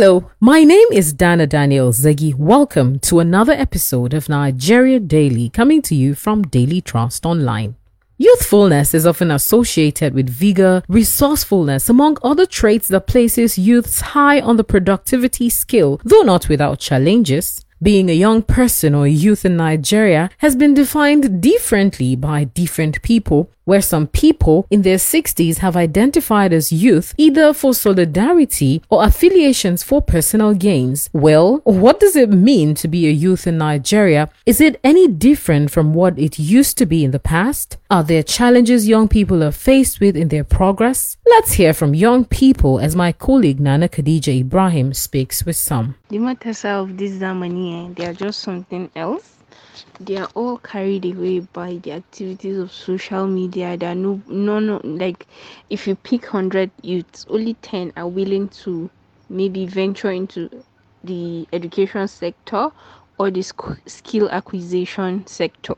Hello, my name is Dana Daniel Zegi. Welcome to another episode of Nigeria Daily coming to you from Daily Trust Online. Youthfulness is often associated with vigor, resourcefulness, among other traits that places youths high on the productivity scale, though not without challenges. Being a young person or youth in Nigeria has been defined differently by different people, where some people in their 60s have identified as youth either for solidarity or affiliations for personal gains. Well, what does it mean to be a youth in Nigeria? Is it any different from what it used to be in the past? Are there challenges young people are faced with in their progress? Let's hear from young people as my colleague Nana Khadija Ibrahim speaks with some. The matters of this Zamani, eh, they are just something else they are all carried away by the activities of social media. There are no, no, no, like if you pick 100 youths, only 10 are willing to maybe venture into the education sector or the skill acquisition sector.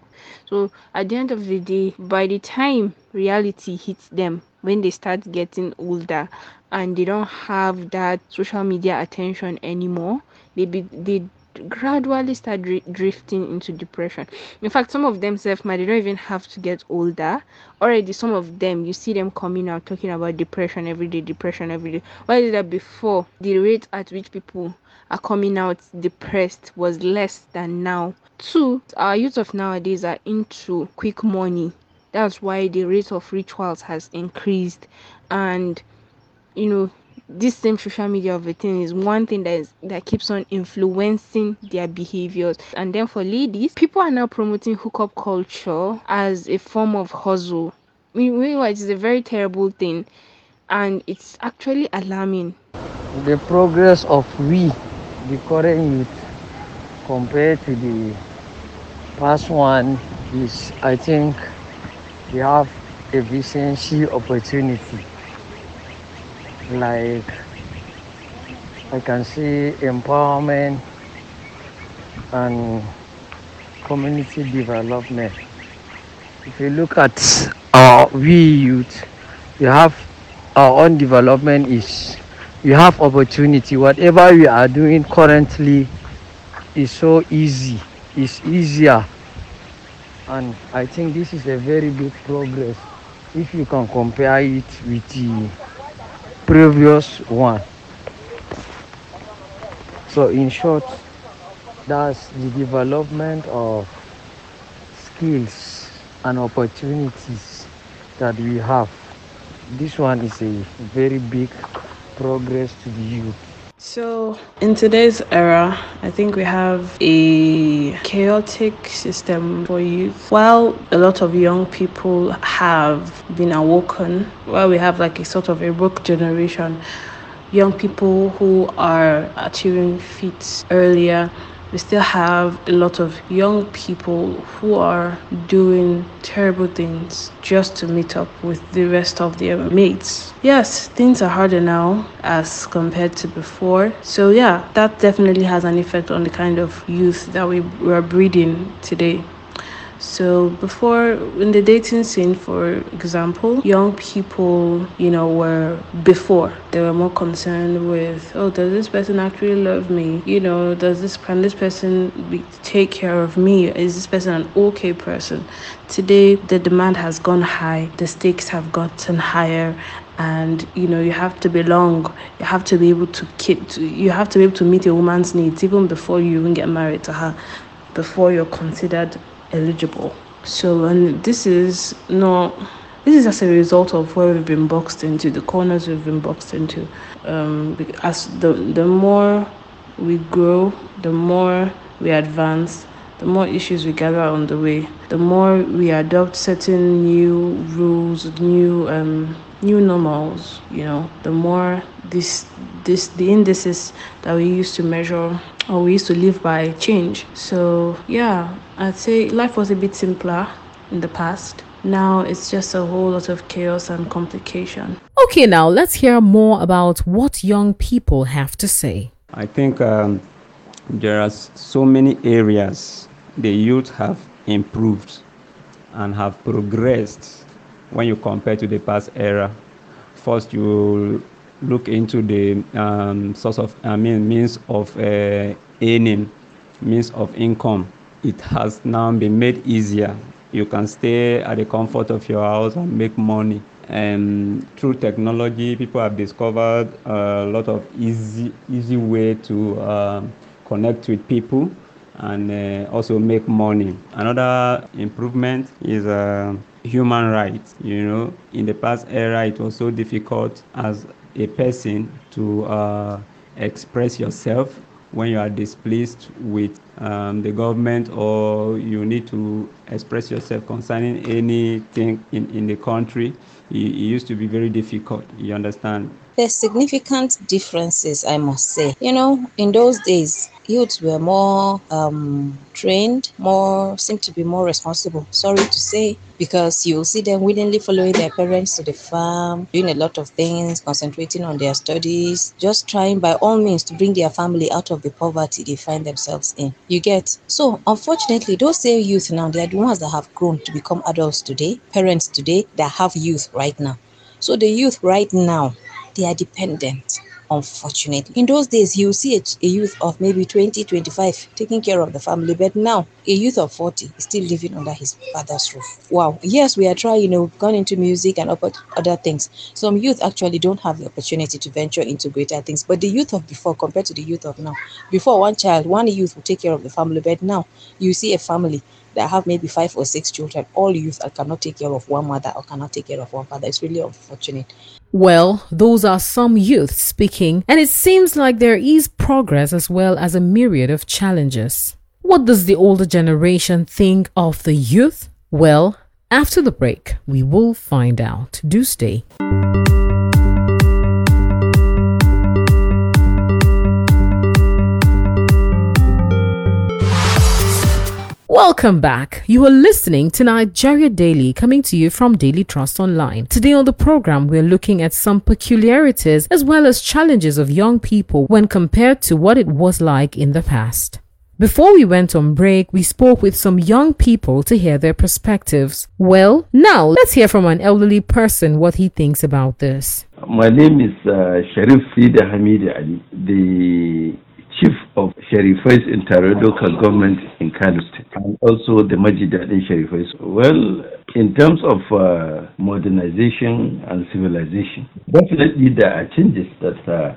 So at the end of the day, by the time reality hits them, when they start getting older and they don't have that social media attention anymore, they be, they gradually start drifting into depression. In fact, some of them self might don't even have to get older. Already, some of them you see them coming out talking about depression every day, depression every day. Why is that before the rate at which people are coming out depressed was less than now? Two, our youth of nowadays are into quick money. That's why the rate of rituals has increased, and you know this same social media of a thing is one thing that is that keeps on influencing their behaviors. And then for ladies people are now promoting hookup culture as a form of hustle. Meanwhile it is a very terrible thing and it's actually alarming. The progress of we the current youth compared to the past one is i think we have a efficiency opportunity like I can see empowerment and community development. If you look at our we youth, we have our own development is we have opportunity. Whatever we are doing currently is so easy, it's easier. And I think this is a very big progress if you can compare it with the previous one. So in short that's the development of skills and opportunities that we have. This one is a very big progress to the youth so, in today's era, I think we have a chaotic system for youth. While a lot of young people have been awoken, while we have like a sort of a woke generation, young people who are achieving feats earlier we still have a lot of young people who are doing terrible things just to meet up with the rest of their mates. Yes, things are harder now as compared to before. So, yeah, that definitely has an effect on the kind of youth that we, we are breeding today. So before in the dating scene, for example, young people, you know, were before they were more concerned with, oh, does this person actually love me? You know, does this can this person be, take care of me? Is this person an okay person? Today, the demand has gone high, the stakes have gotten higher, and you know you have to belong you have to be able to keep you have to be able to meet a woman's needs even before you even get married to her before you're considered eligible. So, and this is not. This is as a result of where we've been boxed into, the corners we've been boxed into. Um, as the the more we grow, the more we advance, the more issues we gather on the way, the more we adopt certain new rules, new um, new normals. You know, the more this this the indices that we use to measure or we used to live by change. So yeah, I'd say life was a bit simpler in the past. Now it's just a whole lot of chaos and complication. Okay, now let's hear more about what young people have to say. I think um, there are so many areas the youth have improved and have progressed when you compare to the past era. First, you look into the um, source of, I mean, means of uh, earning, means of income. It has now been made easier. You can stay at the comfort of your house and make money. And through technology, people have discovered a lot of easy, easy way to uh, connect with people and uh, also make money. Another improvement is uh, human rights. You know, in the past era, it was so difficult as a person to uh, express yourself when you are displeased with um, the government or you need to express yourself concerning anything in, in the country. It, it used to be very difficult. You understand? There's significant differences, I must say. You know, in those days, youths were more um, trained, more seem to be more responsible. Sorry to say, because you'll see them willingly following their parents to the farm, doing a lot of things, concentrating on their studies, just trying by all means to bring their family out of the poverty they find themselves in. You get so unfortunately, those same youth now they are the ones that have grown to become adults today, parents today that have youth right now. So the youth right now, they are dependent unfortunately. In those days, you see a, a, youth of maybe 20, 25 taking care of the family, but now a youth of 40 is still living under his father's roof. Wow. Yes, we are trying, you know, we've gone into music and other things. Some youth actually don't have the opportunity to venture into greater things, but the youth of before compared to the youth of now, before one child, one youth will take care of the family, but now you see a family that have maybe five or six children, all youth that cannot take care of one mother or cannot take care of one father. It's really unfortunate. Well, those are some youth speaking, and it seems like there is progress as well as a myriad of challenges. What does the older generation think of the youth? Well, after the break, we will find out. Do stay. Welcome back. You are listening to Nigeria Daily coming to you from Daily Trust Online. Today on the program, we're looking at some peculiarities as well as challenges of young people when compared to what it was like in the past. Before we went on break, we spoke with some young people to hear their perspectives. Well, now let's hear from an elderly person what he thinks about this. My name is uh, Sharif Sida Hamid Ali, the chief of Sharifais in Tare government in Kano State, and also the Majidad in Sharifais. Well, in terms of uh, modernization and civilization, definitely there are changes that uh,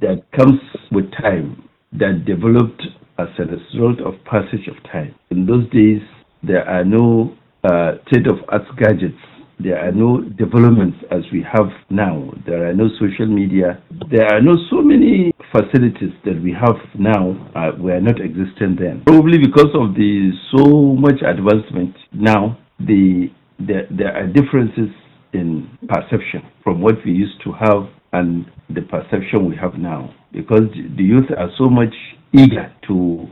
that comes with time that developed as a result of passage of time. In those days, there are no uh, state-of-art gadgets there are no developments as we have now. There are no social media. There are no so many facilities that we have now uh, were not existent then. Probably because of the so much advancement now, the, the there are differences in perception from what we used to have and the perception we have now. Because the youth are so much eager to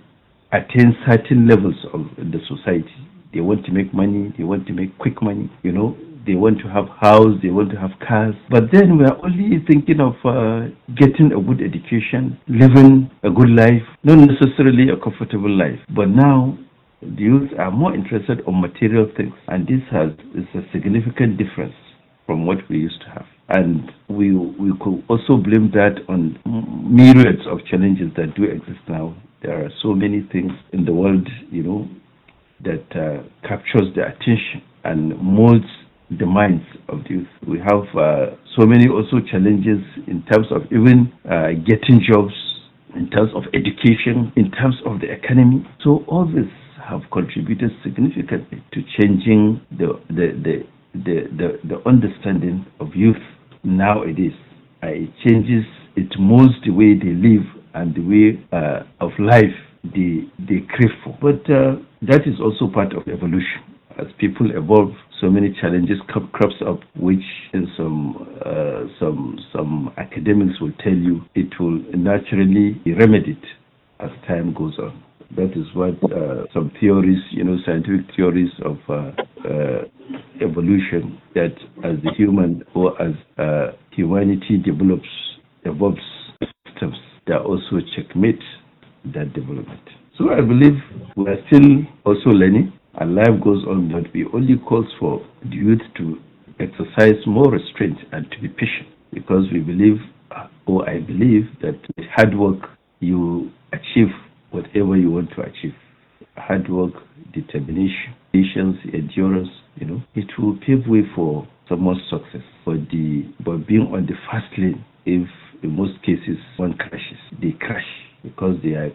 attain certain levels of the society. They want to make money, they want to make quick money, you know, they want to have house, they want to have cars. But then we are only thinking of uh, getting a good education, living a good life, not necessarily a comfortable life. But now the youth are more interested on material things, and this has is a significant difference from what we used to have. And we we could also blame that on myriads of challenges that do exist now. There are so many things in the world, you know, that uh, captures the attention and molds the minds of youth. We have uh, so many also challenges in terms of even uh, getting jobs, in terms of education, in terms of the economy. So all this have contributed significantly to changing the the the the, the, the understanding of youth nowadays. Uh, it changes, it molds the way they live and the way uh, of life they they crave for. But uh, that is also part of evolution. As people evolve, so many challenges crops up, which in some uh, some some academics will tell you it will naturally be remedied as time goes on. That is what uh, some theories, you know, scientific theories of uh, uh evolution, that as the human or as uh, humanity develops, evolves systems, that also checkmate that development. So I believe we are still also learning and life goes on, but we only calls for the youth to exercise more restraint and to be patient because we believe, or I believe, that with hard work you achieve whatever you want to achieve. Hard work, determination, patience, endurance, you know, it will pave way for someone's success. But the but being on the fast lane, if in most cases one crashes, they crash because they are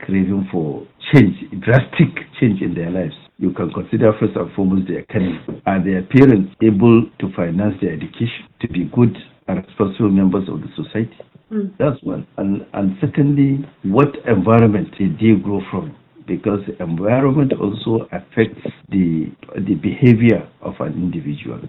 craving for change, drastic change in their lives. You can consider first and foremost their economy. Are their parents able to finance their education to be good and responsible members of the society? Mm. That's one. And, and secondly, what environment did they grow from? Because the environment also affects the, the behavior of an individual.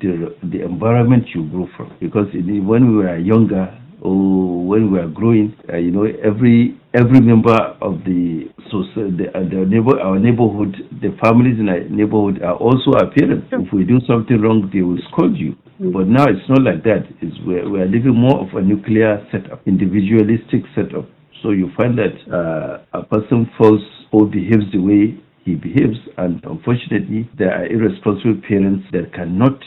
The, the environment you grow from. Because when we were younger, or when we are growing, uh, you know, every every member of the society, the, uh, the neighbor, our neighborhood, the families in our neighborhood are also our parents. If we do something wrong, they will scold you. Mm-hmm. But now it's not like that. It's we're, we're living more of a nuclear setup, individualistic setup. So you find that uh, a person falls or behaves the way he behaves, and unfortunately, there are irresponsible parents that cannot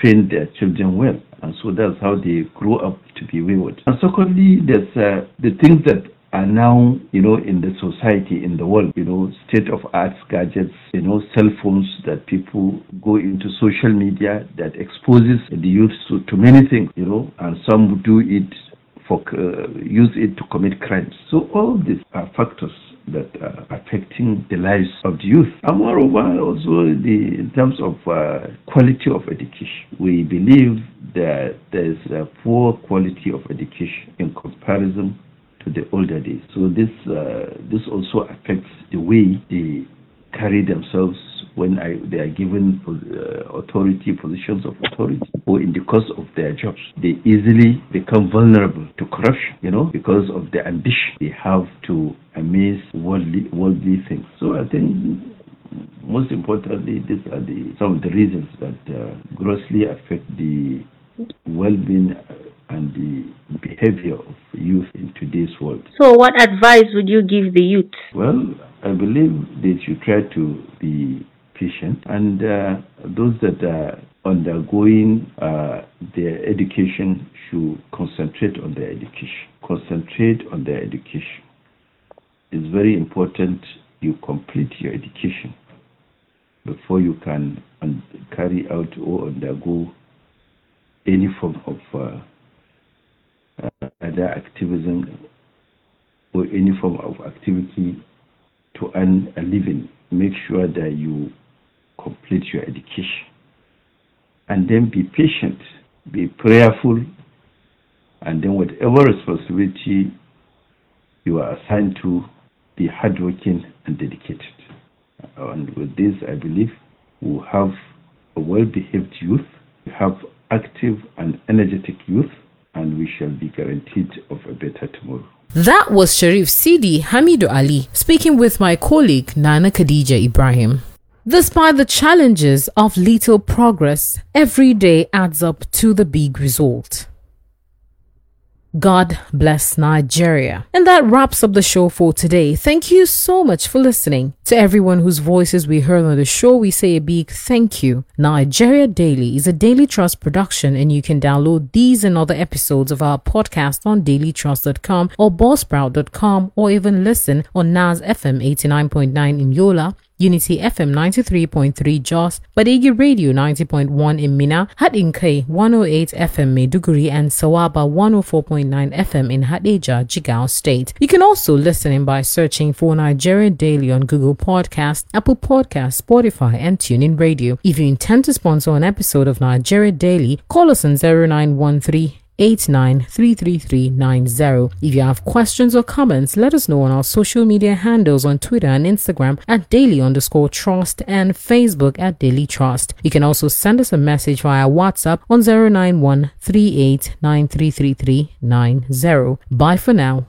train their children well. And so that's how they grow up to be wayward. And secondly, there's uh, the things that are now, you know, in the society, in the world, you know, state of arts gadgets, you know, cell phones that people go into social media that exposes the youth to, to many things, you know, and some do it for uh, use it to commit crimes. So all these are factors that are affecting the lives of the youth. And moreover, also the, in terms of uh, quality of education, we believe that there's a poor quality of education in comparison to the older days. So this uh, this also affects the way they carry themselves when I, they are given uh, authority, positions of authority, or in the course of their jobs. They easily become vulnerable to corruption, you know, because of the ambition they have to amaze worldly, worldly things. So I think most importantly, these are the, some of the reasons that uh, grossly affect the well-being and the behavior of youth in today's world. So, what advice would you give the youth? Well, I believe they should try to be patient and uh, those that are undergoing uh, their education should concentrate on their education. Concentrate on their education. It's very important you complete your education before you can carry out or undergo any form of uh, other activism or any form of activity to earn a living, make sure that you complete your education. And then be patient, be prayerful, and then whatever responsibility you are assigned to, be hardworking and dedicated. And with this, I believe we'll have a well behaved youth, we have active and energetic youth, and we shall be guaranteed of a better tomorrow. That was Sharif Sidi Hamidu Ali speaking with my colleague Nana Khadija Ibrahim. Despite the challenges of little progress, every day adds up to the big result. God bless Nigeria. And that wraps up the show for today. Thank you so much for listening. To everyone whose voices we heard on the show, we say a big thank you. Nigeria Daily is a Daily Trust production, and you can download these and other episodes of our podcast on dailytrust.com or buzzsprout.com or even listen on NAS FM 89.9 in Yola Unity FM 93.3 Jos, Badeggi Radio 90.1 in Minna, Hadinkai 108 FM Maiduguri, and Sawaba 104.9 FM in Hadejia, Jigawa State. You can also listen in by searching for Nigeria Daily on Google Podcast, Apple Podcast, Spotify, and TuneIn Radio. If you intend to sponsor an episode of Nigeria Daily, call us on 0913 89 If you have questions or comments, let us know on our social media handles on Twitter and Instagram at daily underscore trust and Facebook at daily trust. You can also send us a message via WhatsApp on 091 Bye for now.